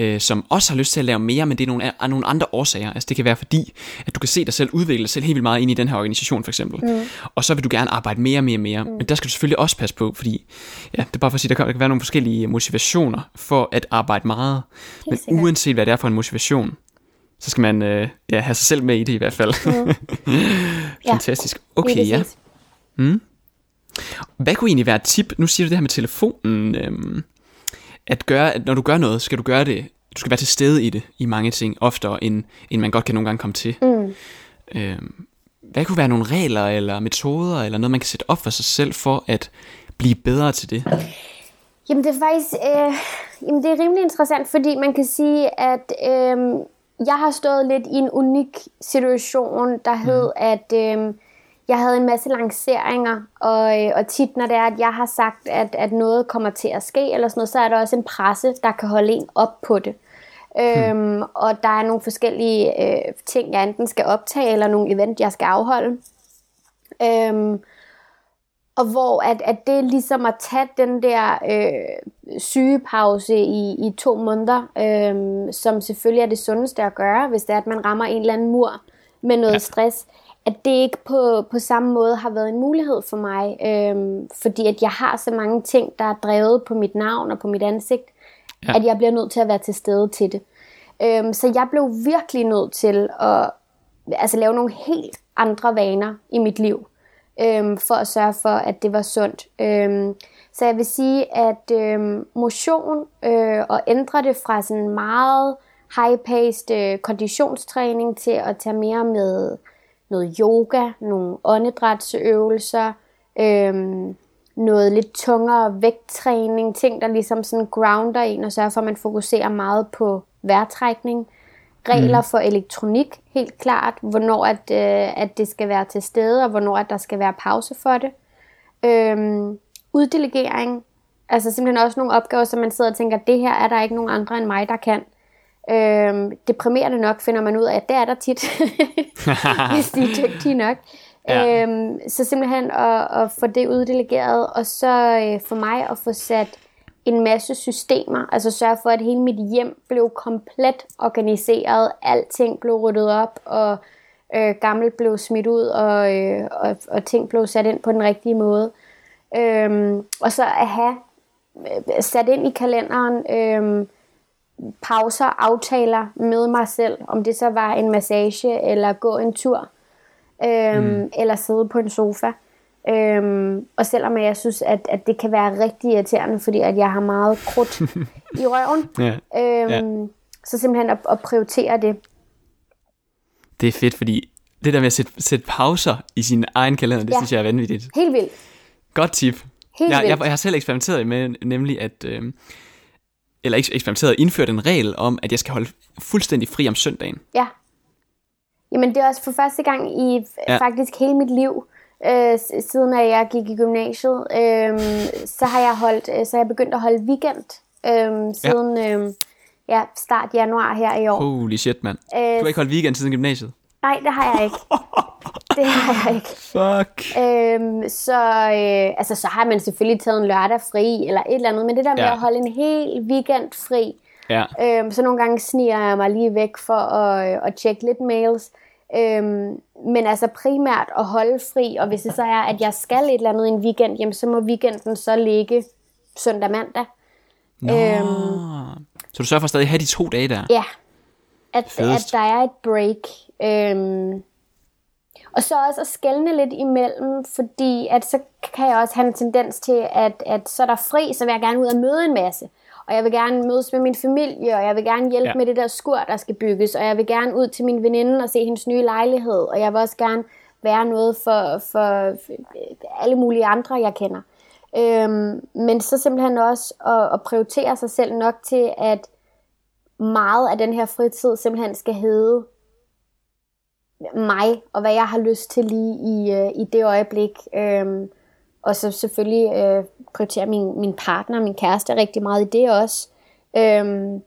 øh, som også har lyst til at lave mere, men det er nogle, er nogle andre årsager. Altså det kan være fordi, at du kan se dig selv udvikle dig selv helt vildt meget ind i den her organisation for eksempel. Mm. Og så vil du gerne arbejde mere og mere og mere. Mm. Men der skal du selvfølgelig også passe på, fordi ja, det er bare for at sige, der kan, der kan være nogle forskellige motivationer for at arbejde meget. Helt men sikkert. uanset hvad det er for en motivation, så skal man øh, ja, have sig selv med i det i hvert fald. Mm. Fantastisk. Okay, ja. Mm. Hvad kunne egentlig være et tip? Nu siger du det her med telefonen. Øhm, at gøre, at når du gør noget, skal du gøre det, du skal være til stede i det, i mange ting, oftere end, end man godt kan nogle gange komme til. Mm. Øhm, hvad kunne være nogle regler eller metoder, eller noget man kan sætte op for sig selv, for at blive bedre til det? Jamen det er faktisk øh, jamen det er rimelig interessant, fordi man kan sige, at øh, jeg har stået lidt i en unik situation, der hed, mm. at øh, jeg havde en masse lanceringer, og, øh, og tit når det er, at jeg har sagt, at, at noget kommer til at ske, eller sådan noget, så er der også en presse, der kan holde en op på det. Hmm. Øhm, og der er nogle forskellige øh, ting, jeg enten skal optage, eller nogle event, jeg skal afholde. Øhm, og hvor at, at det ligesom at tage den der øh, sygepause i, i to måneder, øh, som selvfølgelig er det sundeste at gøre, hvis det er, at man rammer en eller anden mur med noget ja. stress, at det ikke på, på samme måde har været en mulighed for mig, øhm, fordi at jeg har så mange ting, der er drevet på mit navn og på mit ansigt, ja. at jeg bliver nødt til at være til stede til det. Øhm, så jeg blev virkelig nødt til at altså, lave nogle helt andre vaner i mit liv, øhm, for at sørge for, at det var sundt. Øhm, så jeg vil sige, at øhm, motion øh, og ændre det fra sådan meget high-paced øh, konditionstræning til at tage mere med noget yoga, nogle åndedrætsøvelser, øhm, noget lidt tungere vægttræning, ting der ligesom sådan grounder en og sørger for, at man fokuserer meget på vejrtrækning. Regler mm. for elektronik, helt klart, hvornår at, øh, at det skal være til stede, og hvornår at der skal være pause for det. Øhm, uddelegering, altså simpelthen også nogle opgaver, som man sidder og tænker, det her er der ikke nogen andre end mig, der kan. Øhm, deprimerende nok finder man ud af, at det er der tit, hvis de er dygtige nok. Ja. Øhm, så simpelthen at, at få det uddelegeret, og så øh, for mig at få sat en masse systemer, altså sørge for, at hele mit hjem blev komplet organiseret, alting blev ryddet op, og øh, gammelt blev smidt ud, og, øh, og, og ting blev sat ind på den rigtige måde. Øhm, og så at have øh, sat ind i kalenderen, øh, pauser, aftaler med mig selv, om det så var en massage, eller gå en tur, øhm, mm. eller sidde på en sofa. Øhm, og selvom jeg synes, at, at det kan være rigtig irriterende, fordi at jeg har meget krudt i røven, ja. Øhm, ja. så simpelthen at, at prioritere det. Det er fedt, fordi det der med at sætte, sætte pauser i sin egen kalender, det ja. synes jeg er vanvittigt. Helt vildt. Godt tip. Helt jeg, vildt. jeg, jeg har selv eksperimenteret med, nemlig at... Øh, eller eksperimenteret, indført en regel om, at jeg skal holde fuldstændig fri om søndagen. Ja. Jamen, det er også for første gang i Ja. ja. faktisk hele mit liv, øh, siden at jeg gik i gymnasiet, øh, så har jeg holdt, øh, så jeg begyndt at holde weekend øh, siden øh, ja, start januar her i år. Holy shit, mand. Øh, Du har ikke holdt weekend siden gymnasiet? Nej, det har jeg ikke. det har jeg ikke. Fuck. Øhm, så, øh, altså, så har man selvfølgelig taget en lørdag fri, eller et eller andet, men det der med Ja. at holde en hel weekend fri, Ja. øhm, så nogle gange sniger jeg mig lige væk for at, øh, at tjekke lidt mails, øhm, men altså primært at holde fri, og hvis det så er, at jeg skal et eller andet en weekend, jamen så må weekenden så ligge søndag mandag. Nå. Øhm. Så du sørger for at stadig have de to dage der? Ja, at, at der er et break. Øhm, og så også at skelne lidt imellem, fordi at så kan jeg også have en tendens til, at, at så er der fri, så vil jeg gerne ud og møde en masse. Og jeg vil gerne mødes med min familie, og jeg vil gerne hjælpe ja. med det der skur, der skal bygges, og jeg vil gerne ud til min veninde og se hendes nye lejlighed, og jeg vil også gerne være noget for, for alle mulige andre, jeg kender. Øhm, men så simpelthen også at, at prioritere sig selv nok til, at meget af den her fritid simpelthen skal hedde mig, og hvad jeg har lyst til lige i, øh, i det øjeblik. Øhm, og så selvfølgelig øh, prioritere min, min partner, min kæreste rigtig meget i det også. Øhm,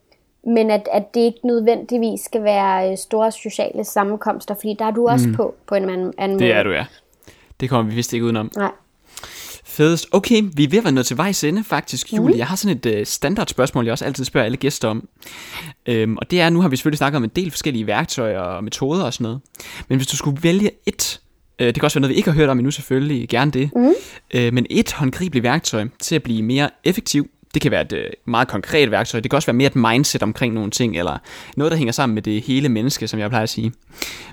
men at, at det ikke nødvendigvis skal være øh, store sociale sammenkomster, fordi der er du også mm. på, på en anden, anden måde. Det er du, ja. Det kommer vi vist ikke udenom. Nej. Fedest. Okay, vi er ved at være nået til vejs ende, faktisk, Julie. Mm. Jeg har sådan et uh, standard spørgsmål, jeg også altid spørger alle gæster om. Øhm, og det er, nu har vi selvfølgelig snakket om en del forskellige værktøjer og metoder og sådan noget. Men hvis du skulle vælge et, øh, det kan også være noget, vi ikke har hørt om endnu selvfølgelig, gerne det. Mm. Øh, men et håndgribeligt værktøj til at blive mere effektiv, det kan være et øh, meget konkret værktøj. Det kan også være mere et mindset omkring nogle ting, eller noget, der hænger sammen med det hele menneske, som jeg plejer at sige.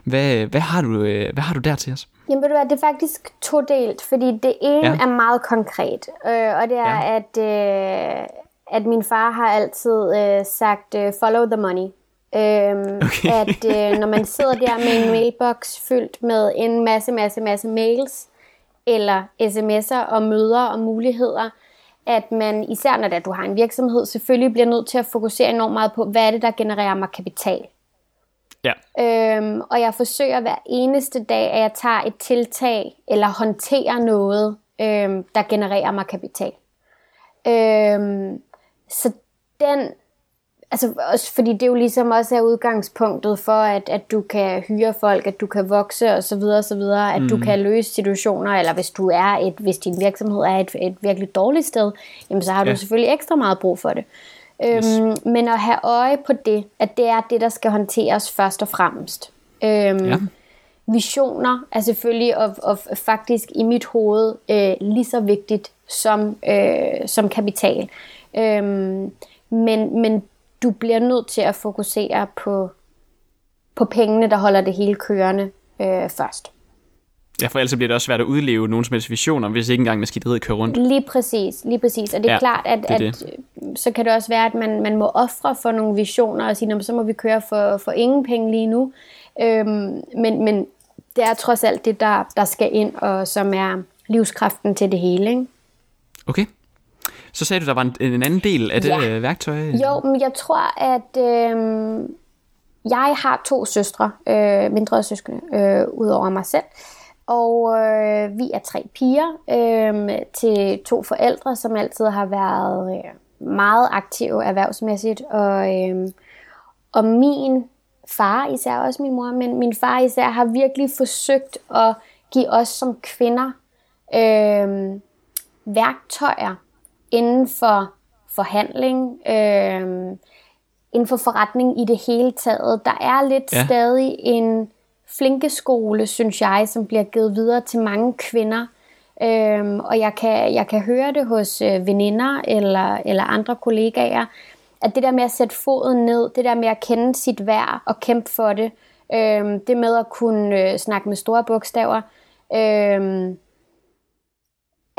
Hvad, hvad, har, du, øh, hvad har du der til os? Jamen ved du hvad, det er faktisk todelt, fordi det ene Ja. er meget konkret, øh, og det er, Ja. ja. at, øh, at min far har altid øh, sagt, øh, follow the money. Øhm, Okay. At øh, når man sidder der med en mailbox fyldt med en masse, masse, masse mails, eller sms'er og møder og muligheder, at man, især når du har en virksomhed, selvfølgelig bliver nødt til at fokusere enormt meget på, hvad er det, der genererer mig kapital. Ja. Øhm, og jeg forsøger hver eneste dag, at jeg tager et tiltag eller håndterer noget, øhm, der genererer mig kapital. Øhm, så den, altså også fordi det jo ligesom også er udgangspunktet for, at, at du kan hyre folk, at du kan vokse og så videre så videre, at mm. du kan løse situationer, eller hvis du er et, hvis din virksomhed er et, et virkelig dårligt sted, jamen så har du Ja. selvfølgelig ekstra meget brug for det. Yes. Øhm, men at have øje på det, at det er det, der skal håndteres først og fremmest. Øhm, Ja. Visioner er selvfølgelig og, og faktisk i mit hoved øh, lige så vigtigt som, øh, som kapital. Øhm, men, men du bliver nødt til at fokusere på, på pengene, der holder det hele kørende øh, først. Ja, for ellers bliver det også svært at udleve nogen som helst visioner, hvis ikke engang maskineriet kører rundt. Lige præcis, lige præcis. Og det er Ja, klart, at, det er at øh, så kan det også være, at man, man må ofre for nogle visioner og sige, "Nå, men så må vi køre for, for ingen penge lige nu. Øhm, men, men det er trods alt det, der, der skal ind, og som er livskraften til det hele. Ikke? Okay. Så sagde du, der var en, en anden del af det Ja. øh, værktøj? Jo, men jeg tror, at øh, jeg har to søstre, øh, mindre søskende, øh, udover mig selv. Og øh, vi er tre piger øh, til to forældre, som altid har været øh, meget aktive erhvervsmæssigt. Og, øh, og min far, især også min mor, men min far især har virkelig forsøgt at give os som kvinder øh, værktøjer inden for forhandling, øh, inden for forretning i det hele taget. Der er lidt Ja. stadig en flinkeskole, synes jeg, som bliver givet videre til mange kvinder. Øhm, og jeg kan, jeg kan høre det hos øh, veninder eller, eller andre kollegaer, at det der med at sætte foden ned, det der med at kende sit værd og kæmpe for det, øhm, det med at kunne øh, snakke med store bogstaver, øhm,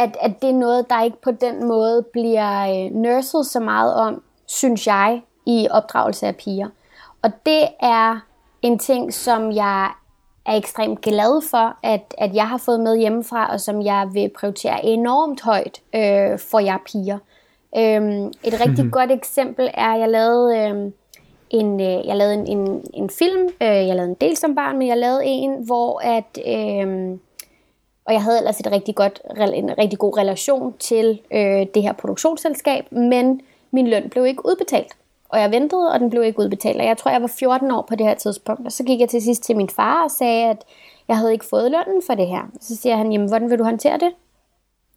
at, at det er noget, der ikke på den måde bliver øh, nurset så meget om, synes jeg, i opdragelse af piger. Og det er en ting, som jeg er ekstremt glad for, at, at jeg har fået med hjemmefra, og som jeg vil prioritere enormt højt øh, for jer piger. Øhm, et rigtig mm-hmm. godt eksempel er, at jeg lavede, øh, en, øh, jeg lavede en, en, en film, øh, jeg lavede en del som barn, men jeg lavede en, hvor at... Øh, og jeg havde ellers et rigtig godt, en rigtig god relation til øh, det her produktionsselskab, men min løn blev ikke udbetalt. Og jeg ventede, og den blev ikke udbetalt. Og jeg tror, jeg var 14 år på det her tidspunkt. Og så gik jeg til sidst til min far og sagde, at jeg havde ikke fået lønnen for det her. Så siger han, jamen, hvordan vil du håndtere det?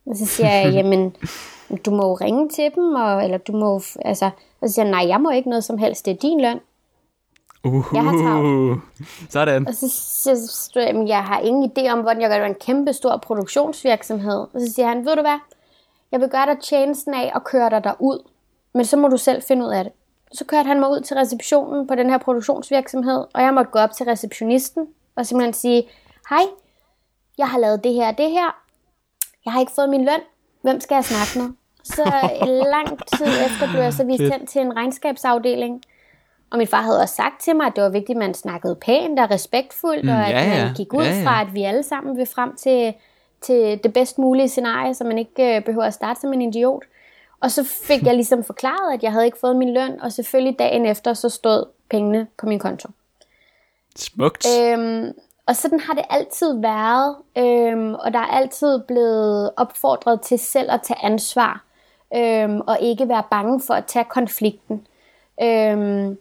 Og så siger jeg, jamen, du må jo ringe til dem, og, eller du må, altså, og så siger han, nej, jeg må ikke noget som helst, det er din løn. Uh, jeg har travlt. Sådan. Og så siger jeg, jeg har ingen idé om, hvordan jeg gør det en kæmpe stor produktionsvirksomhed. Og så siger han, ved du hvad, jeg vil gøre dig tjenesten af og køre dig derud, men så må du selv finde ud af det. Så kørte han mig ud til receptionen på den her produktionsvirksomhed, og jeg måtte gå op til receptionisten og simpelthen sige, hej, jeg har lavet det her og det her, jeg har ikke fået min løn, hvem skal jeg snakke med? Så lang tid efter blev jeg så vist hen til en regnskabsafdeling, og min far havde også sagt til mig, at det var vigtigt, at man snakkede pænt og respektfuldt, mm, og at ja, ja. man gik ud ja, ja. fra, at vi alle sammen vil frem til, til det bedst mulige scenarie, så man ikke øh, behøver at starte som en idiot. Og så fik jeg ligesom forklaret, at jeg havde ikke fået min løn, og selvfølgelig dagen efter, så stod pengene på min konto. Smukt. Øhm, og sådan har det altid været, øhm, og der er altid blevet opfordret til selv at tage ansvar, øhm, og ikke være bange for at tage konflikten. Øhm,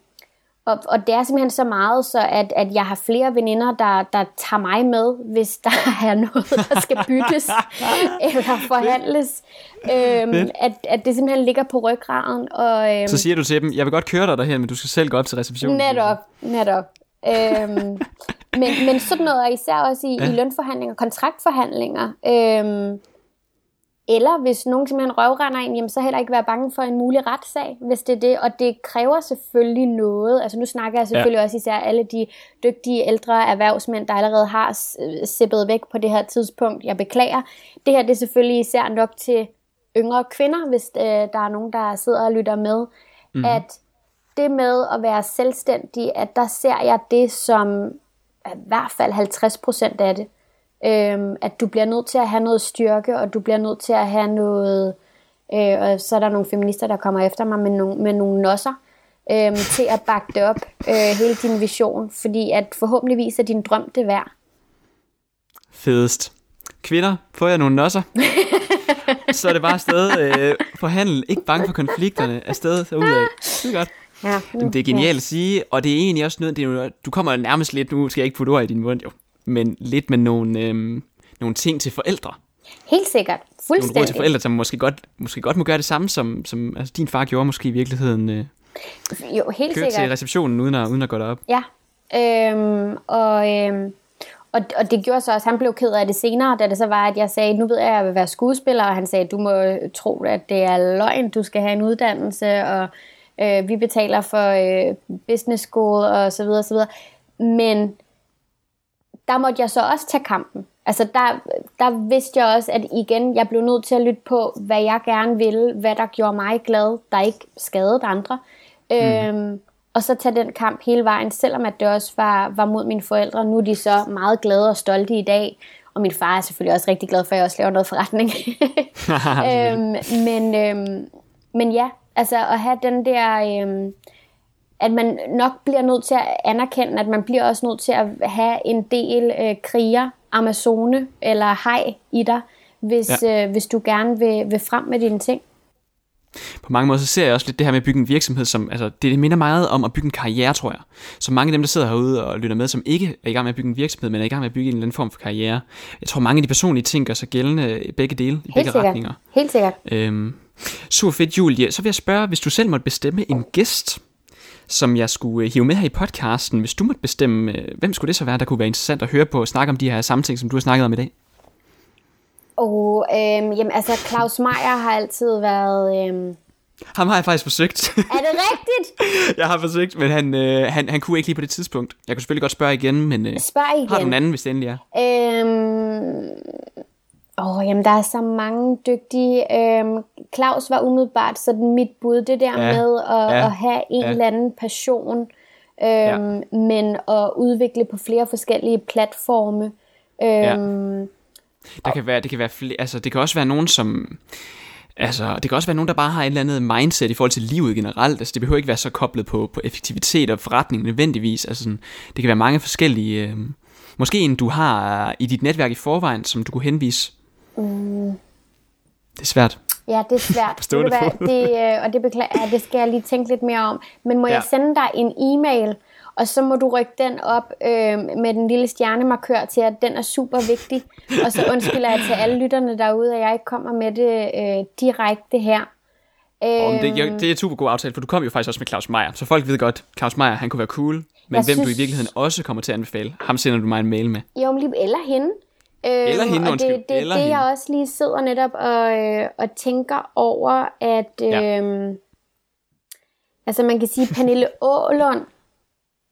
og, og det er simpelthen så meget, så at, at jeg har flere veninder, der, der tager mig med, hvis der er noget, der skal byttes eller forhandles. Øhm, at, at det simpelthen ligger på ryggraden. Og, øhm, så siger du til dem, jeg vil godt køre dig derhen, men du skal selv gå op til receptionen. Netop, netop. øhm, men, men sådan noget, og især også i, ja. i lønforhandlinger, kontraktforhandlinger, øhm, eller hvis nogen simpelthen røvrender ind, jamen, så heller ikke være bange for en mulig retssag, hvis det er det. Og det kræver selvfølgelig noget. Altså nu snakker jeg selvfølgelig ja. også især alle de dygtige ældre erhvervsmænd, der allerede har sippet væk på det her tidspunkt. Jeg beklager. Det her det er selvfølgelig især nok til yngre kvinder, hvis øh, der er nogen, der sidder og lytter med. Mm. At det med at være selvstændig, at der ser jeg det som i hvert fald 50 procent af det. Øhm, at du bliver nødt til at have noget styrke, og du bliver nødt til at have noget... Øh, og så er der nogle feminister, der kommer efter mig med nogle, med nogle nosser, øh, til at bakke det op, øh, hele din vision. Fordi at forhåbentligvis er din drøm det værd. Fedest. Kvinder, får jeg nogle nosser? så er det bare afsted øh, forhandle. Ikke bange for konflikterne. Afsted af. Det er godt. Ja, nu, det er genialt ja. at sige, og det er egentlig også noget, det er, du kommer nærmest lidt, nu skal jeg ikke putte ord i din mund, jo, men lidt med nogle, øhm, nogle ting til forældre. Helt sikkert. Fuldstændig. Nogle råd til forældre, som måske godt, måske godt må gøre det samme, som, som altså, din far gjorde måske i virkeligheden. Øh, jo, helt sikkert. til receptionen uden at, uden at gå derop. Ja, øhm, og, øhm, og, og det gjorde så også, han blev ked af det senere, da det så var, at jeg sagde, nu ved jeg, at jeg vil være skuespiller, og han sagde, du må tro, at det er løgn, du skal have en uddannelse, og øh, vi betaler for øh, business school, og så videre, så videre. Men der måtte jeg så også tage kampen. Altså der, der vidste jeg også, at igen, jeg blev nødt til at lytte på, hvad jeg gerne ville, hvad der gjorde mig glad, der ikke skadede andre. Mm. Øhm, og så tage den kamp hele vejen, selvom at det også var, var mod mine forældre. Nu er de så meget glade og stolte i dag. Og min far er selvfølgelig også rigtig glad for, at jeg også laver noget forretning. øhm, men, øhm, men ja, altså at have den der... Øhm, at man nok bliver nødt til at anerkende, at man bliver også nødt til at have en del øh, kriger, Amazone eller hej i dig, hvis, ja. øh, hvis du gerne vil, vil frem med dine ting. På mange måder så ser jeg også lidt det her med at bygge en virksomhed, som, altså, det minder meget om at bygge en karriere, tror jeg. Så mange af dem, der sidder herude og lytter med, som ikke er i gang med at bygge en virksomhed, men er i gang med at bygge en eller anden form for karriere. Jeg tror, mange af de personlige ting gør sig gældende i begge dele, i Helt begge sikkert. retninger. Helt sikkert. Øhm, super fedt, Julie. Så vil jeg spørge, hvis du selv måtte bestemme en gæst, som jeg skulle øh, hive med her i podcasten. Hvis du måtte bestemme, øh, hvem skulle det så være, der kunne være interessant at høre på og snakke om de her samme ting, som du har snakket om i dag? Og øh, jamen, altså Claus Meier har altid været... Øh... Ham har jeg faktisk forsøgt. Er det rigtigt? jeg har forsøgt, men han, øh, han, han kunne ikke lige på det tidspunkt. Jeg kunne selvfølgelig godt spørge igen, men øh, Spørg igen. har du en anden, hvis det endelig er? Øhm, Åh, oh, jamen der er så mange dygtige. Øhm, Claus var umiddelbart sådan mit bud, det der ja, med at, ja, at have en ja. eller anden passion ja. men at udvikle på flere forskellige platforme. Øhm, ja. Der kan være, det kan være flere, altså det kan også være nogen, som Altså, det kan også være nogen, der bare har et eller andet mindset i forhold til livet generelt. Altså, det behøver ikke være så koblet på, på effektivitet og forretning nødvendigvis. Altså, sådan, det kan være mange forskellige... Øh, måske en, du har i dit netværk i forvejen, som du kunne henvise. Mm. Det er svært. Ja, det er svært. Forstå det, det, det, øh, og det, beklager, det skal jeg lige tænke lidt mere om. Men må ja. jeg sende dig en e-mail, og så må du rykke den op øh, med den lille stjernemarkør til, at den er super vigtig. Og så undskylder jeg til alle lytterne derude, at jeg ikke kommer med det øh, direkte her. Øh, det, jeg, det er et super god aftale, for du kom jo faktisk også med Claus Meier, så folk ved godt, Claus Meier, han kunne være cool, men hvem synes... du i virkeligheden også kommer til at anbefale, ham sender du mig en mail med. Jo, eller hende. Eller hende, og det, det, eller det, hende. jeg også lige sidder netop og, øh, og tænker over, at ja. øh, altså man kan sige, Pernille Ålund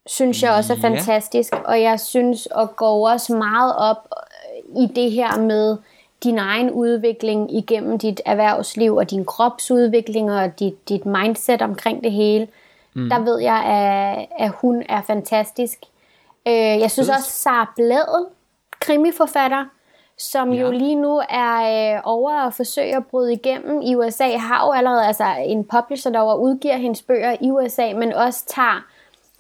synes jeg også er ja. fantastisk, og jeg synes at gå også meget op i det her med din egen udvikling igennem dit erhvervsliv og din kropsudvikling og dit, dit mindset omkring det hele. Mm. Der ved jeg, at, at hun er fantastisk. Øh, jeg synes også, Sara Blædel, krimiforfatter, som ja. jo lige nu er øh, over at forsøge at bryde igennem i USA, har jo allerede altså, en publisher, der udgiver hendes bøger i USA, men også tager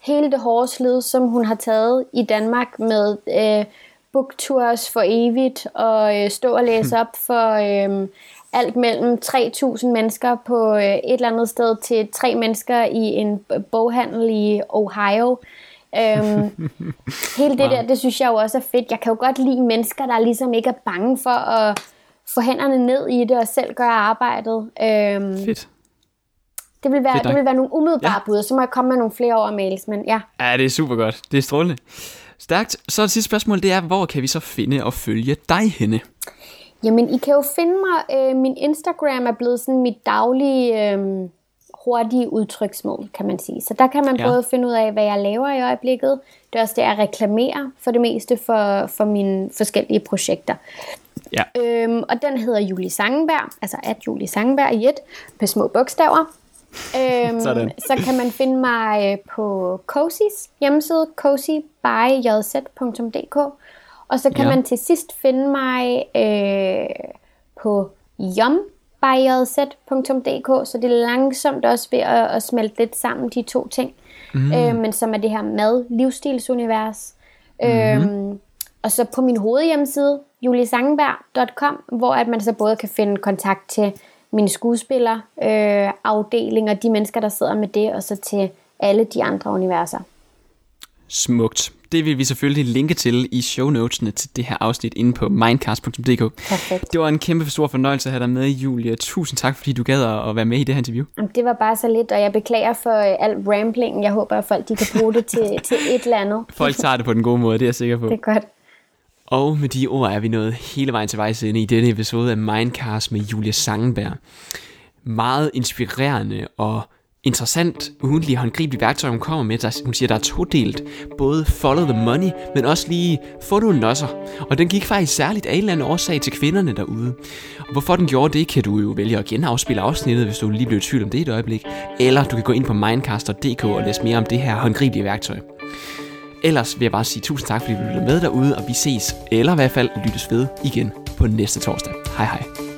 hele det hårde slid, som hun har taget i Danmark med øh, booktours for evigt, og øh, stå og læse op for øh, alt mellem 3.000 mennesker på øh, et eller andet sted til tre mennesker i en boghandel i Ohio. Øhm, hele det wow. der, det synes jeg jo også er fedt. Jeg kan jo godt lide mennesker, der ligesom ikke er bange for at få hænderne ned i det og selv gøre arbejdet. Øhm, fedt. Det vil være, det vil være nogle umiddelbare ja. bud, så må jeg komme med nogle flere over mails, men ja. Ja, det er super godt. Det er strålende. Stærkt. Så det sidste spørgsmål, det er, hvor kan vi så finde og følge dig henne? Jamen, I kan jo finde mig. Øh, min Instagram er blevet sådan mit daglige... Øh, hurtige udtryksmål, kan man sige. Så der kan man ja. både finde ud af, hvad jeg laver i øjeblikket. Det er også det, jeg reklamerer for det meste for, for mine forskellige projekter. Ja. Øhm, og den hedder Julie Sangenberg, altså at Julie Sangenberg i et, med små bogstaver. øhm, så kan man finde mig øh, på Cozy's hjemmeside, cozybyjz.dk og så kan ja. man til sidst finde mig øh, på Yum byjz.dk, så det er langsomt også ved at, at smelte lidt sammen, de to ting. Mm. Øh, men som er det her mad-livsstilsunivers. Mm. Øhm, og så på min hovedhjemmeside, juliesangenberg.com, hvor at man så både kan finde kontakt til mine skuespiller, øh, afdeling og de mennesker, der sidder med det, og så til alle de andre universer. Smukt. Det vil vi selvfølgelig linke til i show notesene til det her afsnit inde på mindcast.dk. Perfekt. Det var en kæmpe stor fornøjelse at have dig med, Julia. Tusind tak, fordi du gad at være med i det her interview. Det var bare så lidt, og jeg beklager for øh, al rambling. Jeg håber, at folk de kan bruge det til, til et eller andet. Folk tager det på den gode måde, det er jeg sikker på. Det er godt. Og med de ord er vi nået hele vejen til vejs inde i denne episode af Mindcast med Julia Sangenberg. Meget inspirerende og interessant, ugentlig håndgribelig værktøj, hun kommer med. Der, hun siger, der er todelt. Både follow the money, men også lige få nogle losser. Og den gik faktisk særligt af en eller anden årsag til kvinderne derude. Og hvorfor den gjorde det, kan du jo vælge at genafspille afsnittet, hvis du lige blev i tvivl om det et øjeblik. Eller du kan gå ind på mindcaster.dk og læse mere om det her håndgribelige værktøj. Ellers vil jeg bare sige tusind tak, fordi du lyttede med derude, og vi ses, eller i hvert fald lyttes ved igen på næste torsdag. Hej hej.